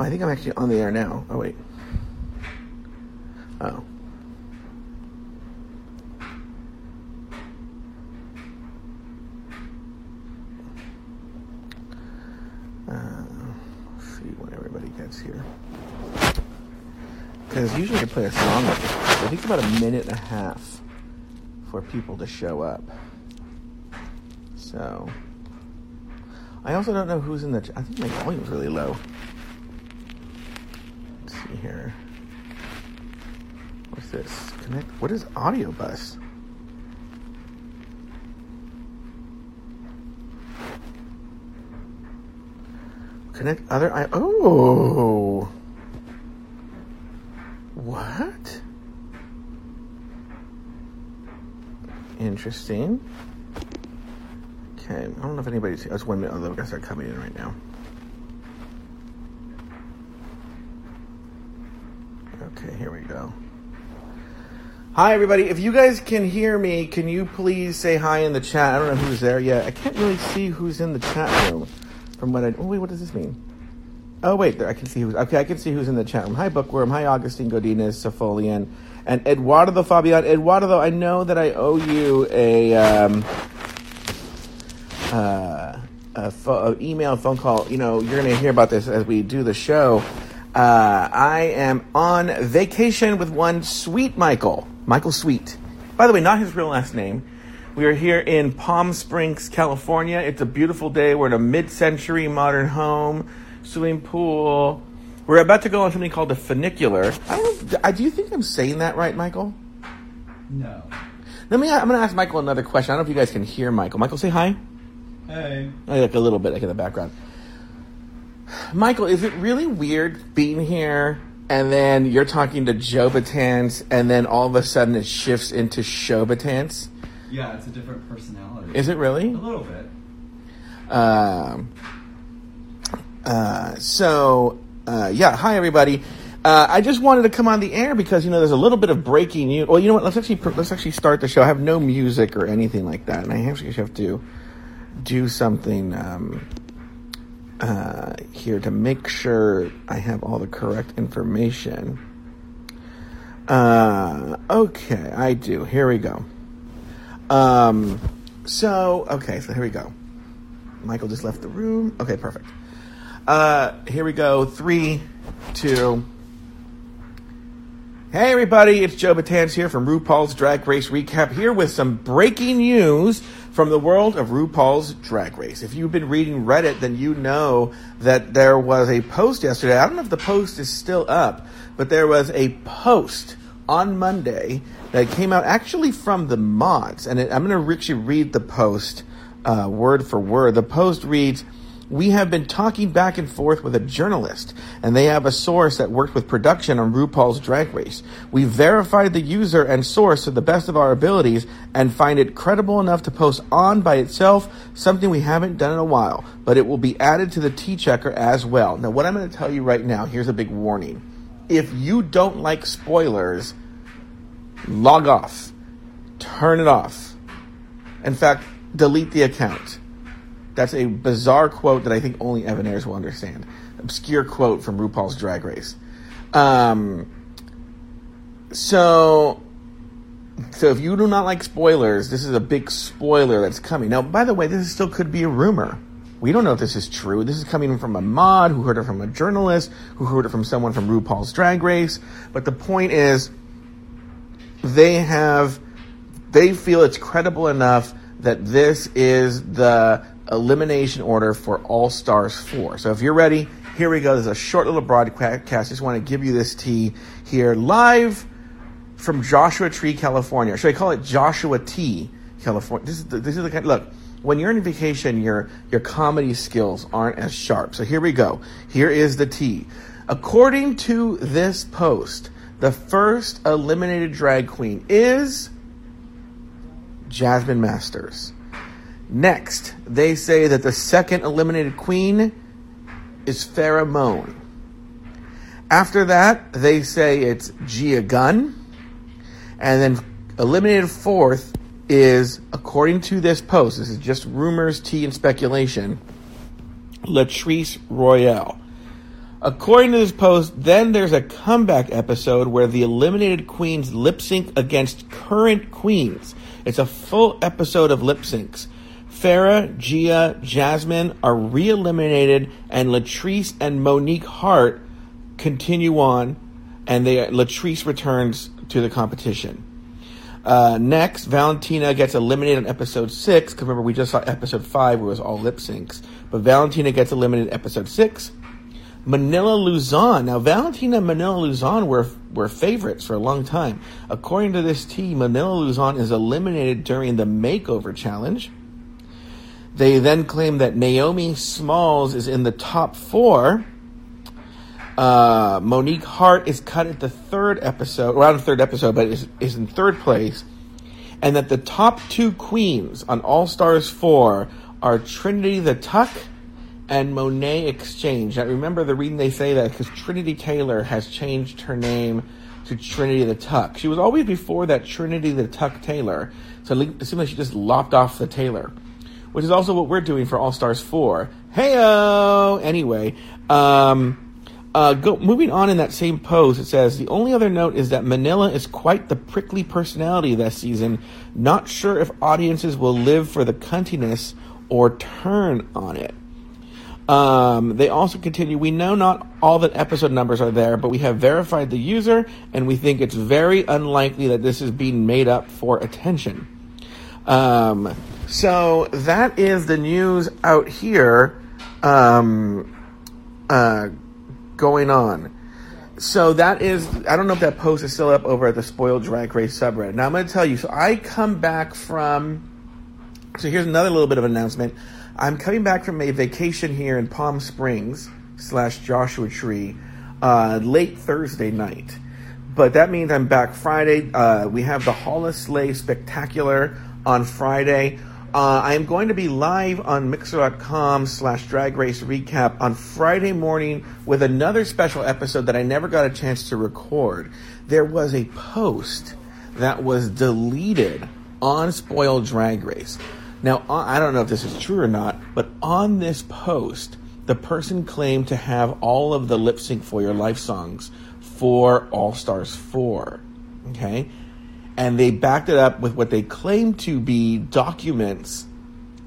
Oh, I think I'm actually on the air now. Oh, wait. Oh. Uh, see when everybody gets here. Because usually I play a song. I think it's about a minute and a half for people to show up. So. I also don't know who's in the. Ch- I think my volume's really low. Here. What's this? Connect. What is audio bus? Connect other. I oh. What? Interesting. Okay, I don't know if anybody's. That's oh, one minute. I guess they're coming in right now. Okay, here we go. Hi, everybody. If you guys can hear me, can you please say hi in the chat? I don't know who's there yet. I can't really see who's in the chat room. From what I. Oh, wait, what does this mean? Oh, wait, there, I can see who's. Okay, I can see who's in the chat room. Hi, Bookworm. Hi, Augustine Godinez, Safolian, and Eduardo Fabian. Eduardo, I know that I owe you a. Um, uh, a, a email, phone call. You know, you're going to hear about this as we do the show. Uh, I am on vacation with one sweet Michael, Michael Sweet. By the way, not his real last name. We are here in Palm Springs, California. It's a beautiful day. We're in a mid-century modern home, swimming pool. We're about to go on something called the funicular. I don't know. I- Do you think I'm saying that right, Michael? No. Let me. I'm going to ask Michael another question. I don't know if you guys can hear Michael. Michael, say hi. Hey. Oh, like a little bit, like in the background. Michael, is it really weird being here and then you're talking to Joe Batans and then all of a sudden it shifts into Show Batans? Yeah, it's a different personality. Is it really? A little bit. Um, uh, so, uh, yeah, hi everybody. Uh, I just wanted to come on the air because you know there's a little bit of breaking news. Well, you know what? Let's actually let's actually start the show. I have no music or anything like that, and I actually have to do something um, uh, here to make sure I have all the correct information. Uh, okay, I do. Here we go. Um, so okay, so here we go. Michael just left the room. Okay, perfect. Uh, here we go. Three, two. Hey everybody, it's Joe Batans here from RuPaul's Drag Race Recap here with some breaking news from the world of RuPaul's Drag Race. If you've been reading Reddit, then you know that there was a post yesterday. I don't know if the post is still up, but there was a post on Monday that came out actually from the mods. And it, I'm going to actually read the post uh, word for word. The post reads, we have been talking back and forth with a journalist, and they have a source that worked with production on RuPaul's Drag Race. We verified the user and source to the best of our abilities and find it credible enough to post on by itself, something we haven't done in a while, but it will be added to the T checker as well. Now, what I'm going to tell you right now, here's a big warning. If you don't like spoilers, log off, turn it off. In fact, delete the account. That's a bizarre quote that I think only Evan Ayers will understand. Obscure quote from RuPaul's Drag Race. Um, so, so if you do not like spoilers, this is a big spoiler that's coming. Now, by the way, this still could be a rumor. We don't know if this is true. This is coming from a mod who heard it from a journalist who heard it from someone from RuPaul's Drag Race. But the point is, they have, they feel it's credible enough that this is the elimination order for All Stars 4. So if you're ready, here we go. There's a short little broadcast. I just want to give you this tea here live from Joshua Tree, California. Should I call it Joshua T, California? This is the, this is the kind. Look, when you're on vacation, your your comedy skills aren't as sharp. So here we go. Here is the tea. According to this post, the first eliminated drag queen is Jasmine Masters. Next, they say that the second eliminated queen is Moan. After that, they say it's Gia Gun. And then eliminated fourth is, according to this post, this is just rumors, tea, and speculation, Latrice Royale. According to this post, then there's a comeback episode where the eliminated queens lip sync against current queens. It's a full episode of lip syncs. Farrah, Gia, Jasmine are re eliminated, and Latrice and Monique Heart continue on, and they Latrice returns to the competition. Uh, next, Valentina gets eliminated in episode six. Because remember, we just saw episode five, where it was all lip syncs. But Valentina gets eliminated in episode six. Manila Luzon. Now, Valentina and Manila Luzon were were favorites for a long time. According to this team, Manila Luzon is eliminated during the makeover challenge. They then claim that Naomi Smalls is in the top four. Uh, Monique Heart is cut at the third episode, around the third episode, but is, is in third place. And that the top two queens on All Stars 4 are Trinity the Tuck and Monét X Change. Now, remember the reason they say that because Trinity Taylor has changed her name to Trinity the Tuck. She was always before that Trinity the Tuck Taylor, so it seems like she just lopped off the Taylor, which is also what we're doing for All Stars 4. Heyo! Anyway, um, uh, go, moving on in that same post, it says the only other note is that Manila is quite the prickly personality this season. Not sure if audiences will live for the cuntiness or turn on it. Um, they also continue. We know not all the episode numbers are there, but we have verified the user, and we think it's very unlikely that this is being made up for attention. Um, so that is the news out here um, uh, going on. So that is, I don't know if that post is still up over at the Spoiled Drag Race subreddit. Now I'm going to tell you. So I come back from. So here's another little bit of announcement. I'm coming back from a vacation here in Palm Springs slash Joshua Tree uh, late Thursday night. But that means I'm back Friday. Uh, we have the Holi-slay Spectacular on Friday. Uh, I am going to be live on Mixlr.com slash Drag Race Recap on Friday morning with another special episode that I never got a chance to record. There was a post that was deleted on Spoiled Drag Race. Now, I don't know if this is true or not, but on this post, the person claimed to have all of the lip sync for your life songs for All Stars 4. Okay? And they backed it up with what they claimed to be documents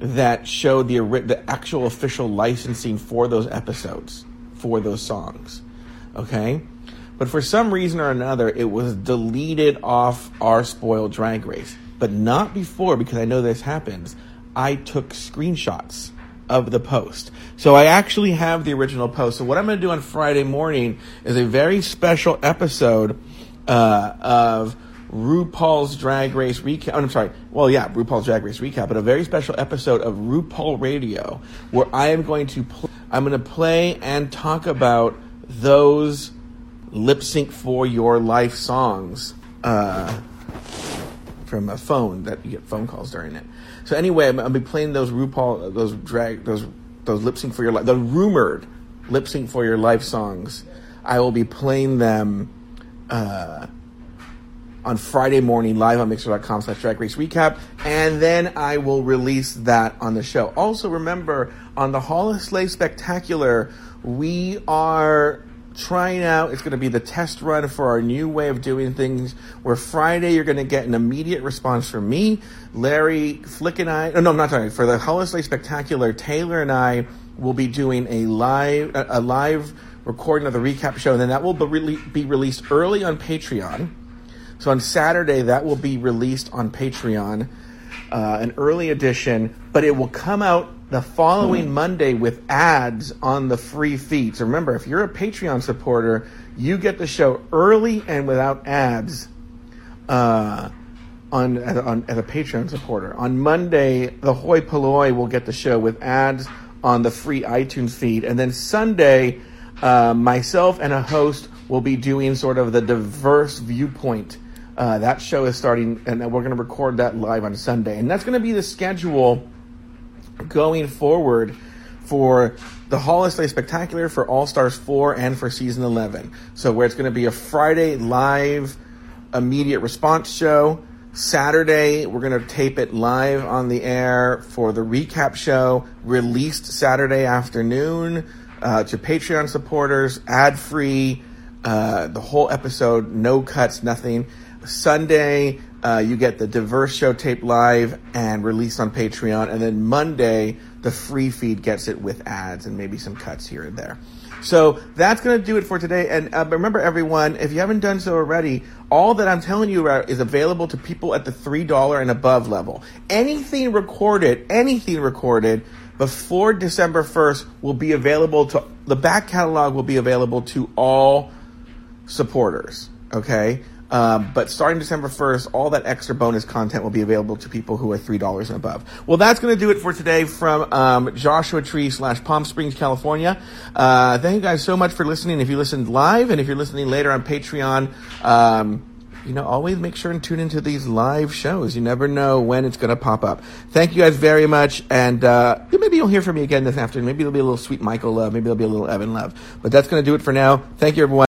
that showed the, the actual official licensing for those episodes, for those songs. Okay? But for some reason or another, it was deleted off our spoiled drag race but not before because I know this happens. I took screenshots of the post. So I actually have the original post. So what I'm going to do on Friday morning is a very special episode uh, of RuPaul's Drag Race recap. Oh, I'm sorry. Well, yeah, RuPaul's Drag Race recap, but a very special episode of RuPaul Radio where I am going to pl- I'm going to play and talk about those lip sync for your life songs. Uh, from a phone that you get phone calls during it. So anyway, I'm, I'll be playing those RuPaul, those drag, those those lip sync for your life, the rumored lip sync for your life songs. I will be playing them uh, on Friday morning live on Mixlr.com slash Drag Race Recap, and then I will release that on the show. Also, remember on the Holi-slay Spectacular, we are trying out. It's going to be the test run for our new way of doing things. Where Friday you're going to get an immediate response from me, Larry, Flick, and I. No, I'm not sorry. For the Holiday Spectacular, Taylor and I will be doing a live a live recording of the recap show, and then that will be released early on Patreon. So on Saturday, that will be released on Patreon, uh, an early edition, but it will come out the following mm-hmm. Monday with ads on the free feed. So remember, if you're a Patreon supporter, you get the show early and without ads uh, on, on as a Patreon supporter. On Monday, the Hoi Polloi will get the show with ads on the free iTunes feed, and then Sunday, uh, myself and a host will be doing sort of the diverse viewpoint. Uh, that show is starting, and we're going to record that live on Sunday, and that's going to be the schedule going forward for the Holiday Spectacular for All Stars 4 and for season 11. So, where it's going to be a Friday live immediate response show. Saturday, we're going to tape it live on the air for the recap show, released Saturday afternoon uh, to Patreon supporters, ad free, uh, the whole episode, no cuts, nothing. Sunday, uh, you get the diverse show taped live and released on Patreon, and then Monday, the free feed gets it with ads and maybe some cuts here and there. So that's going to do it for today. And uh, remember, everyone, if you haven't done so already, all that I'm telling you about is available to people at the $3 and above level. Anything recorded, anything recorded before December 1st will be available to, the back catalog will be available to all supporters. Okay? Um, but starting December 1st, all that extra bonus content will be available to people who are $3 and above. Well, that's going to do it for today from um, Joshua Tree slash Palm Springs, California. Uh, thank you guys so much for listening. If you listened live and if you're listening later on Patreon, um, you know, always make sure and tune into these live shows. You never know when it's going to pop up. Thank you guys very much. And uh, maybe you'll hear from me again this afternoon. Maybe there'll be a little sweet Michael love. Maybe there'll be a little Evan love. But that's going to do it for now. Thank you, everyone.